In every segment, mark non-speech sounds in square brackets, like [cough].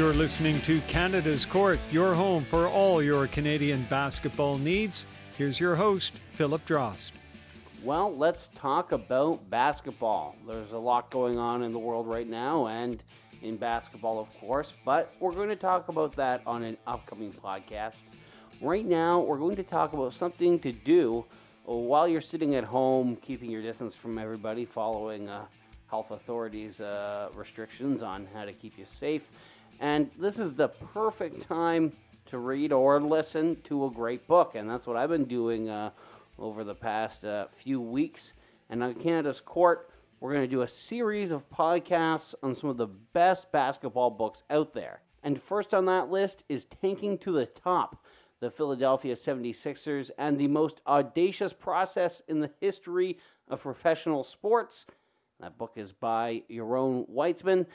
You're listening to Canada's Court, your home for all your Canadian basketball needs. Here's your host, Philip Drost. Well, let's talk about basketball. There's a lot going on in the world right now and in basketball, of course, but we're going to talk about that on an upcoming podcast. Right now, we're going to talk about something to do while you're sitting at home, keeping your distance from everybody, following uh, health authorities' uh, restrictions on how to keep you safe. And this is the perfect time to read or listen to a great book. And that's what I've been doing uh, over the past uh, few weeks. And on Canada's Court, we're going to do a series of podcasts on some of the best basketball books out there. And first on that list is Tanking to the Top the Philadelphia 76ers and the most audacious process in the history of professional sports. That book is by Yaron Weitzman.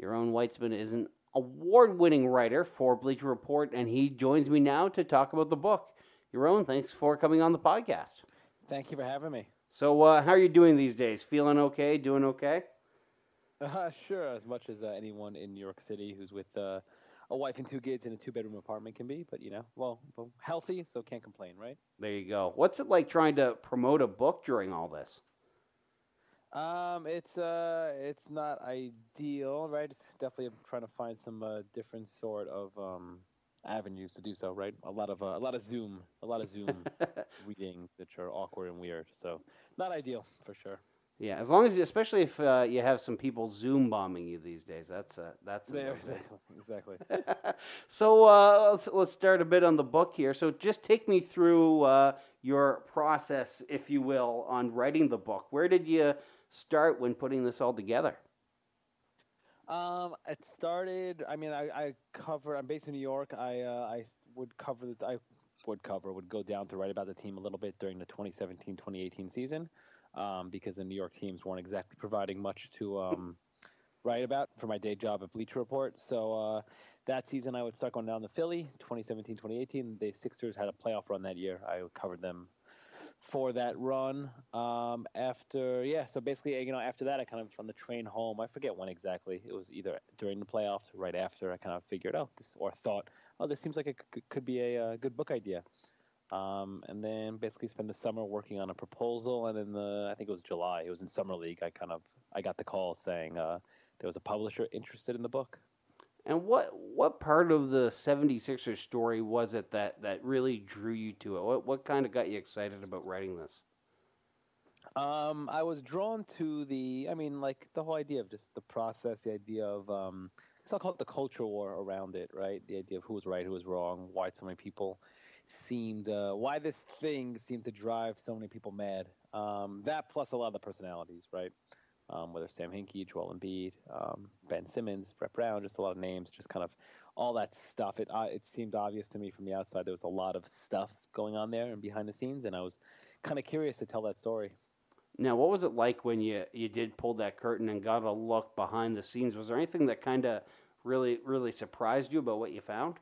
Yaron Weitzman is an award winning writer for Bleacher Report, and he joins me now to talk about the book. Yaron, thanks for coming on the podcast. Thank you for having me. So, uh, how are you doing these days? Feeling okay? Doing okay? Uh, sure, as much as uh, anyone in New York City who's with uh, a wife and two kids in a two bedroom apartment can be, but you know, well, well, healthy, so can't complain, right? There you go. What's it like trying to promote a book during all this? Um, it's uh, it's not ideal, right? It's definitely trying to find some uh, different sort of um avenues to do so, right? A lot of uh, a lot of Zoom, a lot of Zoom [laughs] reading that are awkward and weird. So not ideal for sure. Yeah, as long as, you, especially if uh, you have some people Zoom bombing you these days, that's a, that's a Yeah, exactly. exactly. [laughs] so uh, let's let's start a bit on the book here. So just take me through uh, your process, if you will, on writing the book. Where did you start when putting this all together? Um, it started. I mean, I, I cover. I'm based in New York. I uh, I would cover the. I would cover. Would go down to write about the team a little bit during the 2017-2018 season, um, because the New York teams weren't exactly providing much to um, write about for my day job at Bleacher Report. So uh, that season, I would start going down to Philly. 2017-2018, the Sixers had a playoff run that year. I covered them for that run. Um, after yeah, so basically, you know, after that, I kind of on the train home. I forget when exactly. It was either during the playoffs or right after. I kind of figured out this or thought, oh, this seems like it could, be a, a, good book idea. Um, and then basically spend the summer working on a proposal. And in the I think it was July. It was in summer league. I kind of I got the call saying uh, there was a publisher interested in the book. And what what part of the 76ers story was it that, that really drew you to it? What what kind of got you excited about writing this? Um, I was drawn to the, I mean, like the whole idea of just the process, the idea of, um, I'll call it the culture war around it, right? The idea of who was right, who was wrong, why so many people seemed, uh, why this thing seemed to drive so many people mad. Um, that plus a lot of the personalities, right? Um, whether Sam Hinkie, Joel Embiid, um, Ben Simmons, Brett Brown, just a lot of names, just kind of all that stuff. It uh, it seemed obvious to me from the outside there was a lot of stuff going on there and behind the scenes, and I was kind of curious to tell that story. Now, what was it like when you you did pull that curtain and got a look behind the scenes? Was there anything that kind of really really surprised you about what you found?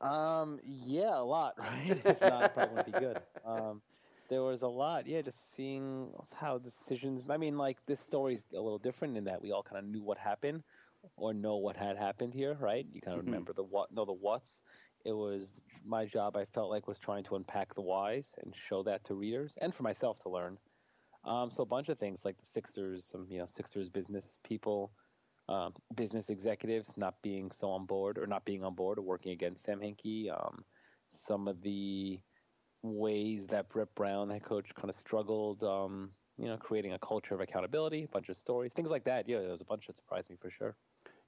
Um, yeah, a lot, [laughs] right? if not, it probably wouldn't be good. Um, there was a lot, yeah, just seeing how decisions. I mean, like this story's a little different in that we all kind of knew what happened or know what had happened here, right? You kind of mm-hmm. remember the what, know the what's. It was my job. I felt like was trying to unpack the whys and show that to readers and for myself to learn. Um, so a bunch of things like the Sixers, some you know Sixers business people, um, business executives not being so on board or not being on board or working against Sam Hinkie. Um, some of the ways that Brett Brown, head coach, kind of struggled, um, you know, creating a culture of accountability, a bunch of stories, things like that. Yeah, there was a bunch that surprised me for sure.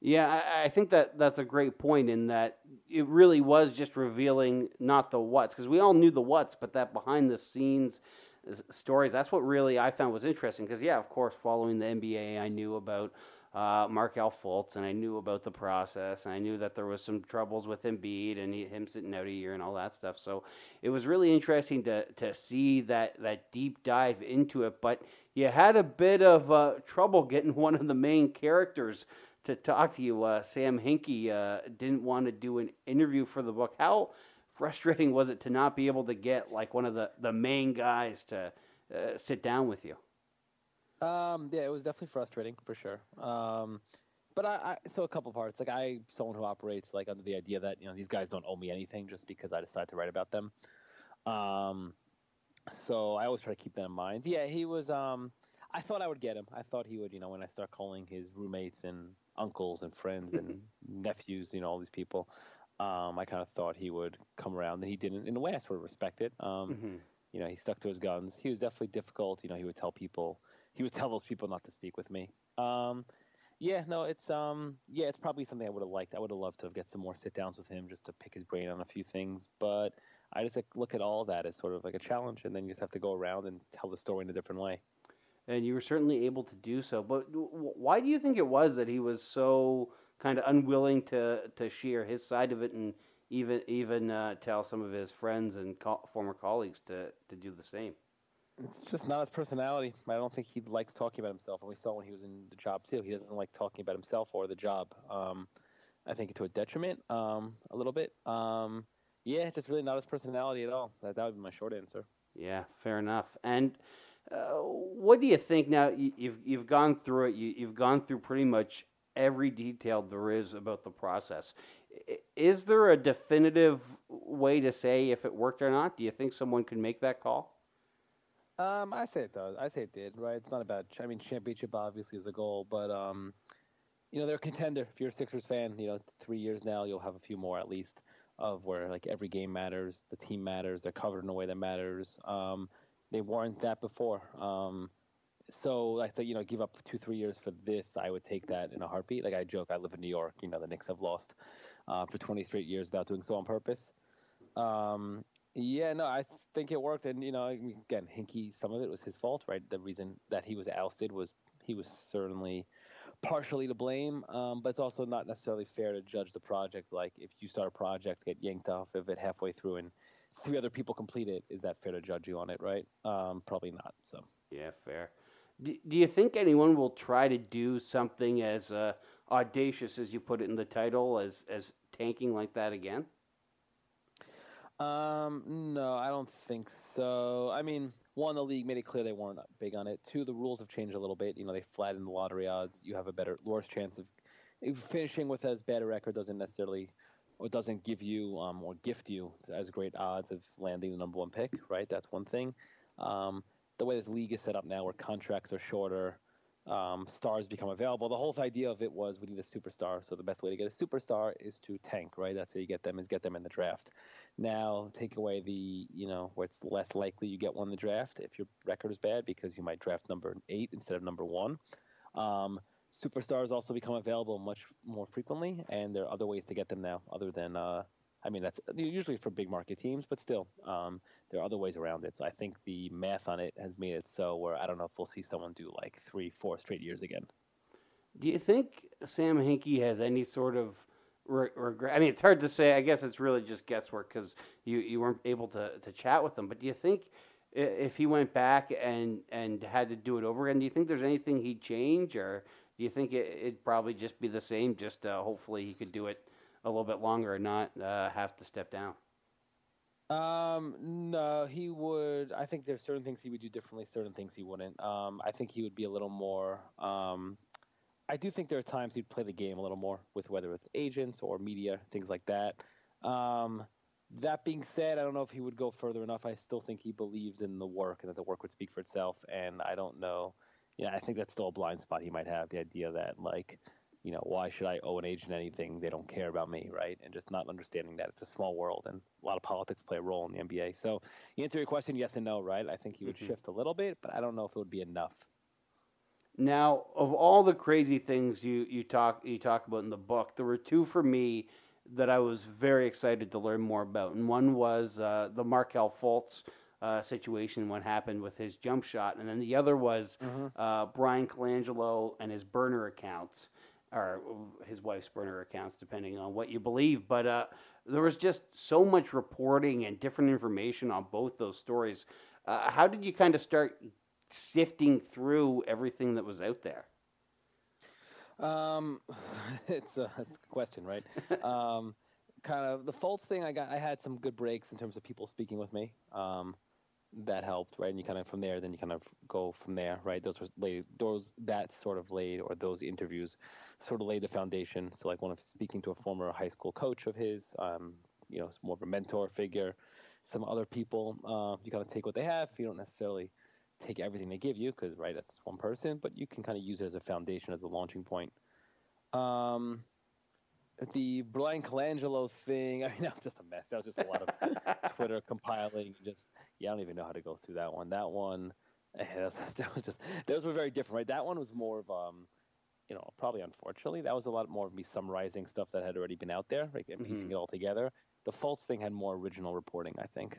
Yeah, I, I think that that's a great point in that it really was just revealing not the what's, because we all knew the what's, but that behind the scenes stories, that's what really I found was interesting. Because, yeah, of course, following the NBA, I knew about uh, Markelle Fultz, and I knew about the process, and I knew that there was some troubles with Embiid and he, him sitting out a year and all that stuff. So it was really interesting to to see that that deep dive into it. But you had a bit of uh, trouble getting [laughs] one of the main characters to talk to you. Uh, Sam Hinkie uh, didn't want to do an interview for the book. How frustrating was it to not be able to get like one of the the main guys to uh, sit down with you? Um, yeah, it was definitely frustrating for sure. Um, but I, I so a couple parts. Like I, someone who operates like under the idea that you know these guys don't owe me anything just because I decide to write about them. Um, so I always try to keep that in mind. Yeah, he was. Um, I thought I would get him. I thought he would. You know, when I start calling his roommates and uncles and friends and [laughs] nephews, you know, all these people. Um, I kind of thought he would come around, and he didn't. In a way, I sort of respect it. Um, Mm-hmm. You know, he stuck to his guns. He was definitely difficult. You know, he would tell people, he would tell those people not to speak with me. Um, yeah, no, it's um, yeah, it's probably something I would have liked. I would have loved to have get some more sit downs with him just to pick his brain on a few things. But I just like, look at all that as sort of like a challenge, and then you just have to go around and tell the story in a different way. and you were certainly able to do so. But why do you think it was that he was so kind of unwilling to to share his side of it and even even uh, tell some of his friends and co- former colleagues to to do the same? It's just not his personality. I don't think he likes talking about himself, and we saw when he was in the job too. He doesn't like talking about himself or the job. Um, I think to a detriment, um, a little bit. Um, yeah, just really not his personality at all. That, that would be my short answer. Yeah, fair enough. And uh, what do you think now? You, you've you've gone through it. You, you've gone through pretty much every detail there is about the process. Is there a definitive way to say if it worked or not? Do you think someone could make that call? Um, I say it does. I say it did. Right? It's not about. I mean, championship obviously is a goal, but um, you know, they're a contender. If you're a Sixers fan, you know, three years now, you'll have a few more at least of where like every game matters, the team matters, they're covered in a way that matters. Um, they weren't that before. Um, so I thought, you know, give up two, three years for this, I would take that in a heartbeat. Like I joke, I live in New York. You know, the Knicks have lost uh, for 20 straight years without doing so on purpose. Um, yeah, no, I think it worked. And, you know, again, Hinkie, some of it was his fault, right? The reason that he was ousted was he was certainly partially to blame, um, but it's also not necessarily fair to judge the project. Like, if you start a project, get yanked off of it halfway through and three other people complete it, is that fair to judge you on it, right? Um, probably not. So. Yeah, fair. Do, do you think anyone will try to do something as uh, audacious as you put it in the title as as tanking like that again? Um, no, I don't think so. I mean, one, the league made it clear they weren't big on it. Two, the rules have changed a little bit. You know, they flattened the lottery odds. You have a better, worse chance of finishing with as bad a record doesn't necessarily, or doesn't give you um, or gift you as great odds of landing the number one pick, right? That's one thing. Um, the way this league is set up now, where contracts are shorter, um, stars become available. The whole idea of it was we need a superstar. So the best way to get a superstar is to tank, right? That's how you get them is get them in the draft. Now take away the you know where it's less likely you get one in the draft if your record is bad because you might draft number eight instead of number one. Um, superstars also become available much more frequently, and there are other ways to get them now other than. Uh, I mean, that's usually for big market teams, but still, um, there are other ways around it. So I think the math on it has made it so where I don't know if we'll see someone do like three, four straight years again. Do you think Sam Hinkie has any sort of re- regret? I mean, it's hard to say. I guess it's really just guesswork because you, you weren't able to, to chat with him. But do you think if he went back and, and had to do it over again, do you think there's anything he'd change, or do you think it, it'd probably just be the same? Just uh, hopefully he could do it a little bit longer and not uh, have to step down. Um, no, he would. I think there's certain things he would do differently, certain things he wouldn't. Um, I think he would be a little more. Um, I do think there are times he'd play the game a little more with whether it's agents or media, things like that. Um, that being said, I don't know if he would go further enough. I still think he believed in the work and that the work would speak for itself. And I don't know. Yeah, I think that's still a blind spot he might have. The idea that like you know, why should I owe an agent anything? They don't care about me, right? And just not understanding that it's a small world and a lot of politics play a role in the NBA. So, you answer your question, yes and no, right? I think he would Mhm. shift a little bit, but I don't know if it would be enough. Now, of all the crazy things you, you talk you talk about in the book, there were two for me that I was very excited to learn more about, and one was uh, the Markelle Fultz uh, situation, what happened with his jump shot, and then the other was uh, Bryan Colangelo and his burner accounts, or his wife's burner accounts, depending on what you believe. But uh, there was just so much reporting and different information on both those stories. Uh, how did you kind of start sifting through everything that was out there? Um, [laughs] it's a it's a good question, right? [laughs] um, kind of the Fultz thing. I got I had some good breaks in terms of people speaking with me. Um, that helped, right? And you kind of from there, then you kind of go from there, right? Those were laid, those that sort of laid, or those interviews sort of laid the foundation. So like one of speaking to a former high school coach of his, um, you know, more of a mentor figure. Some other people, uh, you kind of take what they have. You don't necessarily take everything they give you because right, that's one person, but you can kind of use it as a foundation, as a launching point. Um, the Bryan Colangelo thing, [laughs] I mean, that was just a mess. That was just a lot of [laughs] Twitter compiling. and Just yeah, I don't even know how to go through that one. That one, [laughs] that was, just, that was just those were very different, right? That one was more of um, you know, probably unfortunately, that was a lot more of me summarizing stuff that had already been out there, right, and piecing mm-hmm. it all together. The Fultz thing had more original reporting, I think.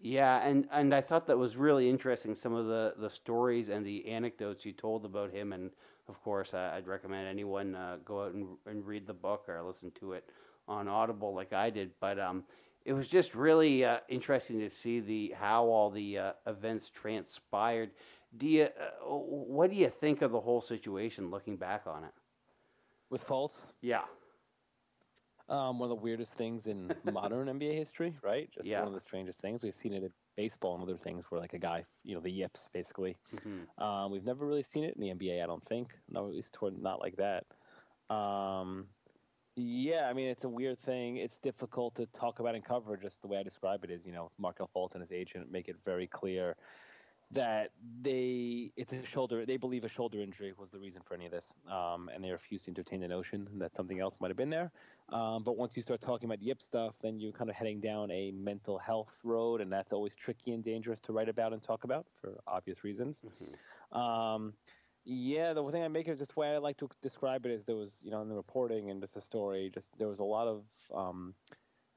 Yeah, and, and I thought that was really interesting. Some of the, the stories and the anecdotes you told about him, and of course, I, would recommend anyone uh, go out and, and read the book or listen to it on Audible like I did. But um, it was just really uh, interesting to see the how all the uh, events transpired. Do you, uh, what do you think of the whole situation looking back on it? With Fultz, Yeah. Um, one of the weirdest things in [laughs] modern NBA history, right? Just yeah. one of the strangest things. We've seen it in baseball and other things where like a guy, you know, the yips basically. Mm-hmm. Um, we've never really seen it in the NBA, I don't think. No, at least toward, not like that. Um, yeah, I mean, it's a weird thing. It's difficult to talk about and cover. Just the way I describe it is, you know, Markelle Fultz and his agent make it very clear that they it's a shoulder they believe a shoulder injury was the reason for any of this um, and they refuse to entertain the notion that something else might have been there um, but once you start talking about yip stuff then you're kind of heading down a mental health road and that's always tricky and dangerous to write about and talk about for obvious reasons mm-hmm. um, yeah the thing i make is just the way i like to describe it is there was you know in the reporting and just the story just there was a lot of um,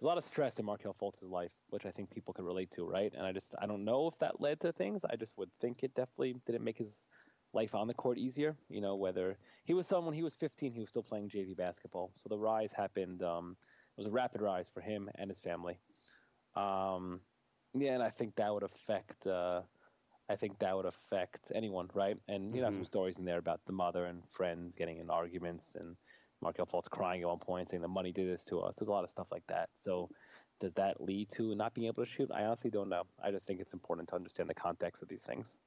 there's a lot of stress in Markelle Fultz's life, which I think people can relate to, right? And I just I don't know if that led to things. I just would think it definitely didn't make his life on the court easier. You know, whether he was someone he was 15, he was still playing JV basketball, so the rise happened. Um, it was a rapid rise for him and his family. Um, yeah, and I think that would affect. Uh, I think that would affect anyone, right? And you know, mm-hmm. some stories in there about the mother and friends getting in arguments and Markelle Fultz crying at one point, saying the money did this to us. There's a lot of stuff like that. So does that lead to not being able to shoot? I honestly don't know. I just think it's important to understand the context of these things.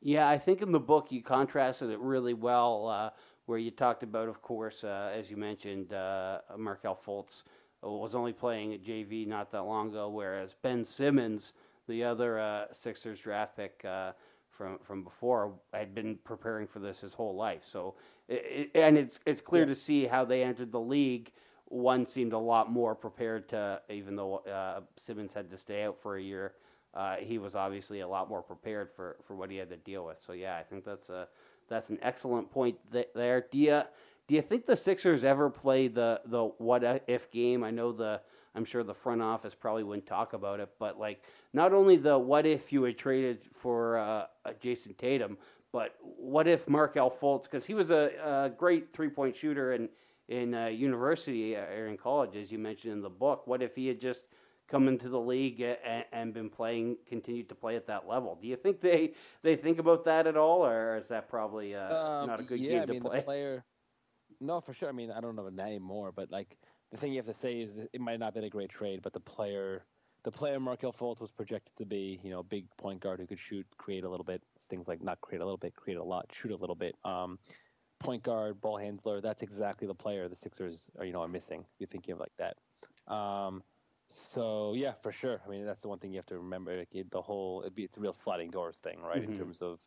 Yeah, I think in the book you contrasted it really well, uh, where you talked about, of course, uh, as you mentioned, uh, Markelle Fultz was only playing at JV not that long ago, whereas Ben Simmons, the other uh, Sixers draft pick uh, from from before, had been preparing for this his whole life. So it, and it's it's clear yeah. to see how they entered the league. One seemed a lot more prepared to, even though uh, Simmons had to stay out for a year. Uh, he was obviously a lot more prepared for, for what he had to deal with. So yeah, I think that's a that's an excellent point th- there. Do you do you think the Sixers ever play the the what if game? I know the I'm sure the front office probably wouldn't talk about it, but like not only the what if you had traded for uh, Jayson Tatum, but what if Markelle Fultz, because he was a, a great three point shooter in in uh, university uh, or in college, as you mentioned in the book, what if he had just come into the league and, and been playing, continued to play at that level? Do you think they they think about that at all, or is that probably uh, um, not a good yeah, game I mean, to play? The player, no, for sure. I mean, I don't know the name more, but like the thing you have to say is it might not have been a great trade, but the player the player Markelle Fultz was projected to be, you know, a big point guard who could shoot, create a little bit, things like not create a little bit, create a lot, shoot a little bit. Um, point guard, ball handler. That's exactly the player the Sixers are, you know, are missing. You're thinking of like that. Um, so yeah, for sure. I mean, that's the one thing you have to remember. Like, the whole, it'd be, it's a real sliding doors thing, right? Mm-hmm. In terms of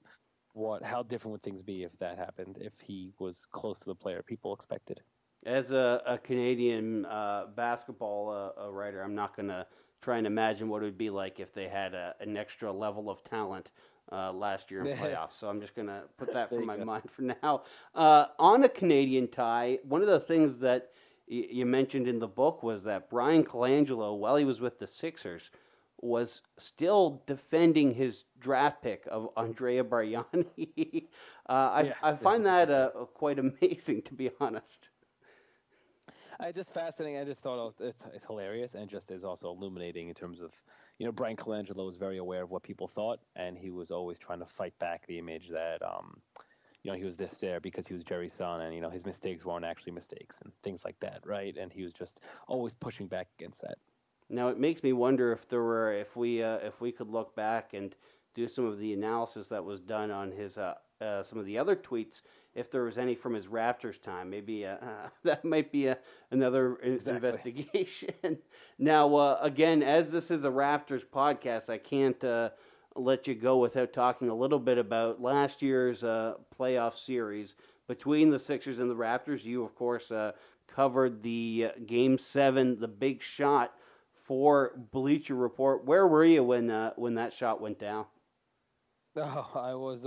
what, how different would things be if that happened? If he was close to the player people expected. As a, a Canadian uh, basketball uh, writer, I'm not going to try and imagine what it would be like if they had a, an extra level of talent uh, last year in [laughs] playoffs. So I'm just going to put that from my go. mind for now. Uh, on a Canadian tie, one of the things that y- you mentioned in the book was that Bryan Colangelo, while he was with the Sixers, was still defending his draft pick of Andrea Bargnani. [laughs] uh, I, yeah. I find that uh, quite amazing, to be honest. I just fascinating. I just thought it was, it's, it's hilarious and just is also illuminating in terms of, you know, Bryan Colangelo was very aware of what people thought, and he was always trying to fight back the image that, um, you know, he was this there because he was Jerry's son, and you know, his mistakes weren't actually mistakes and things like that, right? And he was just always pushing back against that. Now it makes me wonder if there were if we uh, if we could look back and do some of the analysis that was done on his uh, uh, some of the other tweets if there was any from his Raptors time. Maybe uh, [laughs] that might be a, another exactly. investigation. [laughs] now, uh, again, as this is a Raptors podcast, I can't uh, let you go without talking a little bit about last year's uh, playoff series between the Sixers and the Raptors. You, of course, uh, covered the uh, Game Seven, the big shot for Bleacher Report. Where were you when when that shot went down? [laughs] Oh, I was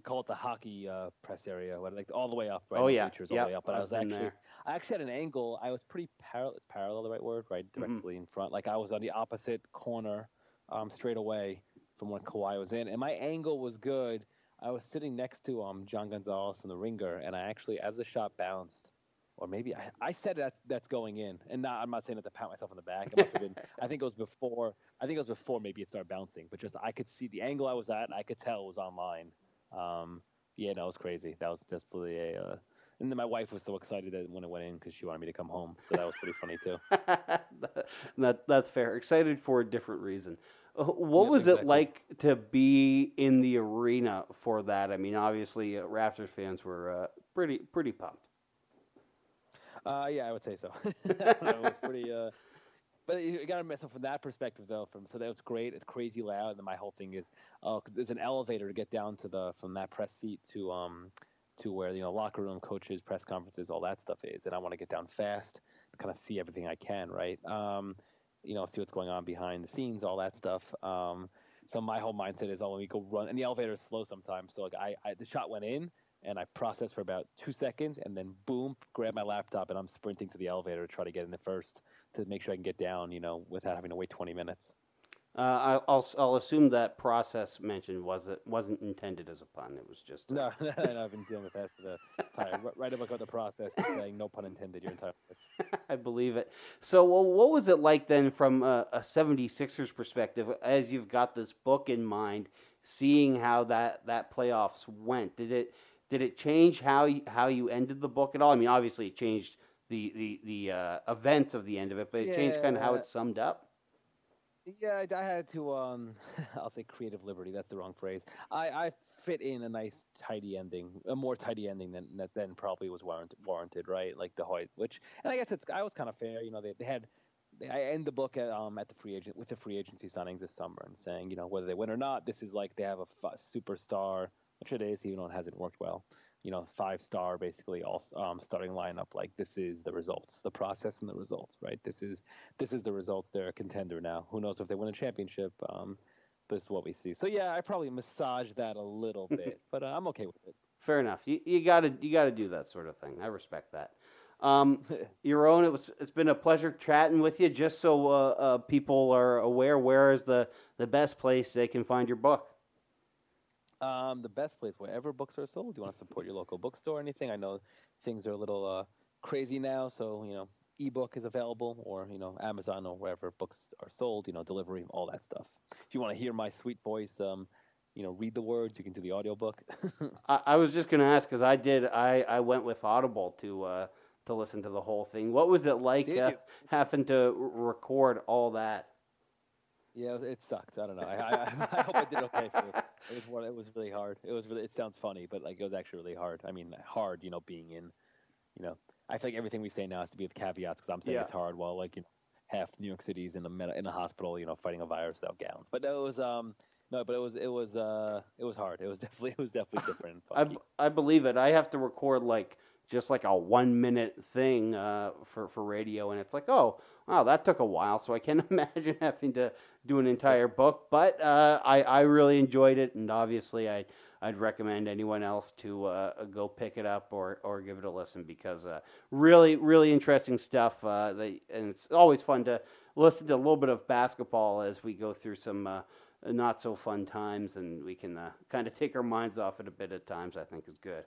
call it the hockey uh, press area, like all the way up, right? Oh yeah, all yep. the way up. But I was actually, there. I actually had an angle. I was pretty parallel. Is parallel the right word? Right, mm-hmm. directly mm-hmm. in front. Like I was on the opposite corner, um, straight away from when Kawhi was in, and my angle was good. I was sitting next to um John Gonzalez from the Ringer, and I actually, as the shot bounced, or maybe I, I said that that's going in, and not, I'm not saying that to pat myself on the back. It must have been. [laughs] I think it was before. I think it was before maybe it started bouncing, but just I could see the angle I was at, and I could tell it was online. Um, yeah, that was crazy. That was definitely a. Uh, and then my wife was so excited that when it went in because she wanted me to come home. So that was pretty funny too. [laughs] that that's fair. Excited for a different reason. Uh, what was exactly. it like to be in the arena for that? I mean, obviously, uh, Raptors fans were uh, pretty pretty pumped. Uh, yeah, I would say so. [laughs] [laughs] it was pretty. But you got to mess up from that perspective, though. From so that was great. It's crazy loud, and then my whole thing is, oh, because there's an elevator to get down to the from that press seat to um to where you know locker room, coaches, press conferences, all that stuff is, and I want to get down fast to kind of see everything I can, right? Um, you know, see what's going on behind the scenes, all that stuff. Um, so my whole mindset is, oh, let me go run, and the elevator is slow sometimes. So like I, I the shot went in, and I process for about two seconds, and then boom, grab my laptop, and I'm sprinting to the elevator to try to get in the first to make sure I can get down, you know, without having to wait 20 minutes. Uh, I'll I'll assume that process mentioned wasn't wasn't intended as a pun. It was just [laughs] no. no, I've been dealing with that for the entire right about the process. saying no pun intended your entire life. [laughs] I believe it. So, well, what was it like then, from a, a 76ers perspective, as you've got this book in mind, seeing how that that playoffs went? Did it did it change how you, how you ended the book at all? I mean, obviously, it changed the the the uh, events of the end of it, but it yeah, changed kind of how it's summed up. Yeah, I, I had to. Um, [laughs] I'll say creative liberty. That's the wrong phrase. I, I fit in a nice tidy ending, a more tidy ending than than probably was warranted. Warranted, right? Like the Hoyt, which, and I guess it's I was kind of fair. You know, they, they had. I end the book at um at the free agent with the free agency signings this summer and saying you know whether they win or not, this is like they have a f- superstar, which it is, even though it hasn't worked well you know, five star basically all um, starting lineup. Like this is the results, the process and the results, right? This is this is the results. They're a contender now. Who knows if they win a championship? Um, but is what we see. So yeah, I probably massage that a little [laughs] bit, but uh, I'm okay with it. Fair enough. You you gotta you gotta do that sort of thing. I respect that. Um, [laughs] own. it was it's been a pleasure chatting with you. Just so uh, uh, people are aware, where is the the best place they can find your book? Um, the best place wherever books are sold. Do you want to support your local bookstore or anything? I know things are a little uh, crazy now, so you know, ebook is available, or you know, Amazon or wherever books are sold. You know, delivery, all that stuff. If you want to hear my sweet voice, um, you know, read the words, you can do the audiobook. [laughs] I, I was just going to ask because I did. I I went with Audible to. Uh, to listen to the whole thing. What was it like uh, having to record all that? Yeah, it sucked. I don't know. I, I, [laughs] I hope I did okay. For it. It was one, it was really hard. It was really. It sounds funny, but like it was actually really hard. I mean, hard. You know, being in. You know, I feel like everything we say now has to be with caveats because I'm saying yeah. it's hard. While like you know, half New York City's in a med- in a hospital, you know, fighting a virus without gowns. But it was um no, but it was it was uh it was hard. It was [laughs] definitely it was definitely different. I, I believe it. I have to record like just like a one minute thing uh, for for radio, and it's like, oh, wow, that took a while. So I can't [laughs] imagine having to do an entire book, but uh, I I really enjoyed it, and obviously I. I'd recommend anyone else to uh, go pick it up or, or give it a listen because uh, really really interesting stuff. Uh, they, and it's always fun to listen to a little bit of basketball as we go through some uh, not so fun times, and we can uh, kind of take our minds off it a bit at times. I think is good.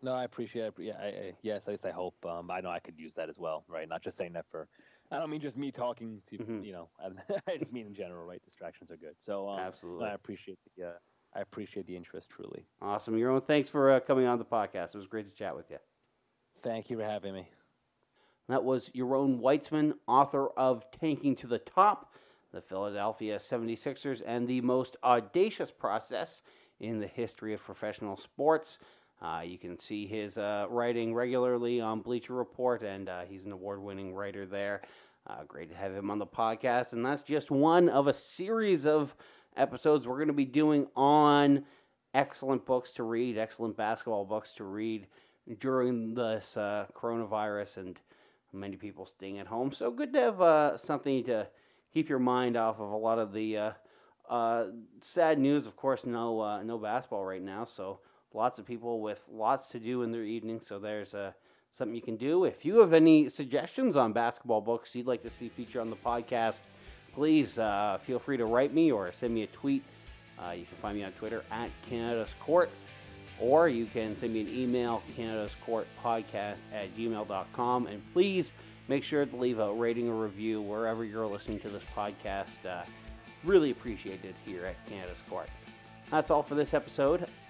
No, I appreciate it. Yeah, I, I, yes, at least I hope. Um, I know I could use that as well, right? Not just saying that for. I don't mean just me talking to mm-hmm. you know. [laughs] I just mean in general, right? Distractions are good. So um, absolutely, I appreciate the. Uh, I appreciate the interest truly. Awesome, Yaron. Thanks for uh, coming on the podcast. It was great to chat with you. Thank you for having me. That was Yaron Weitzman, author of Tanking to the Top, the Philadelphia 76ers, and the most audacious process in the history of professional sports. Uh, you can see his uh, writing regularly on Bleacher Report, and uh, he's an award winning writer there. Uh, great to have him on the podcast. And that's just one of a series of episodes we're going to be doing on excellent books to read, excellent basketball books to read during this uh, coronavirus and many people staying at home. So good to have uh, something to keep your mind off of a lot of the sad news. Of course, no no basketball right now, so lots of people with lots to do in their evening. So there's uh, something you can do. If you have any suggestions on basketball books you'd like to see featured on the podcast, please uh, feel free to write me or send me a tweet. Uh, you can find me on Twitter at Canada's Court, or you can send me an email, Canada's Court Podcast at gmail.com. And please make sure to leave a rating or review wherever you're listening to this podcast. Uh, really appreciate it here at Canada's Court. That's all for this episode.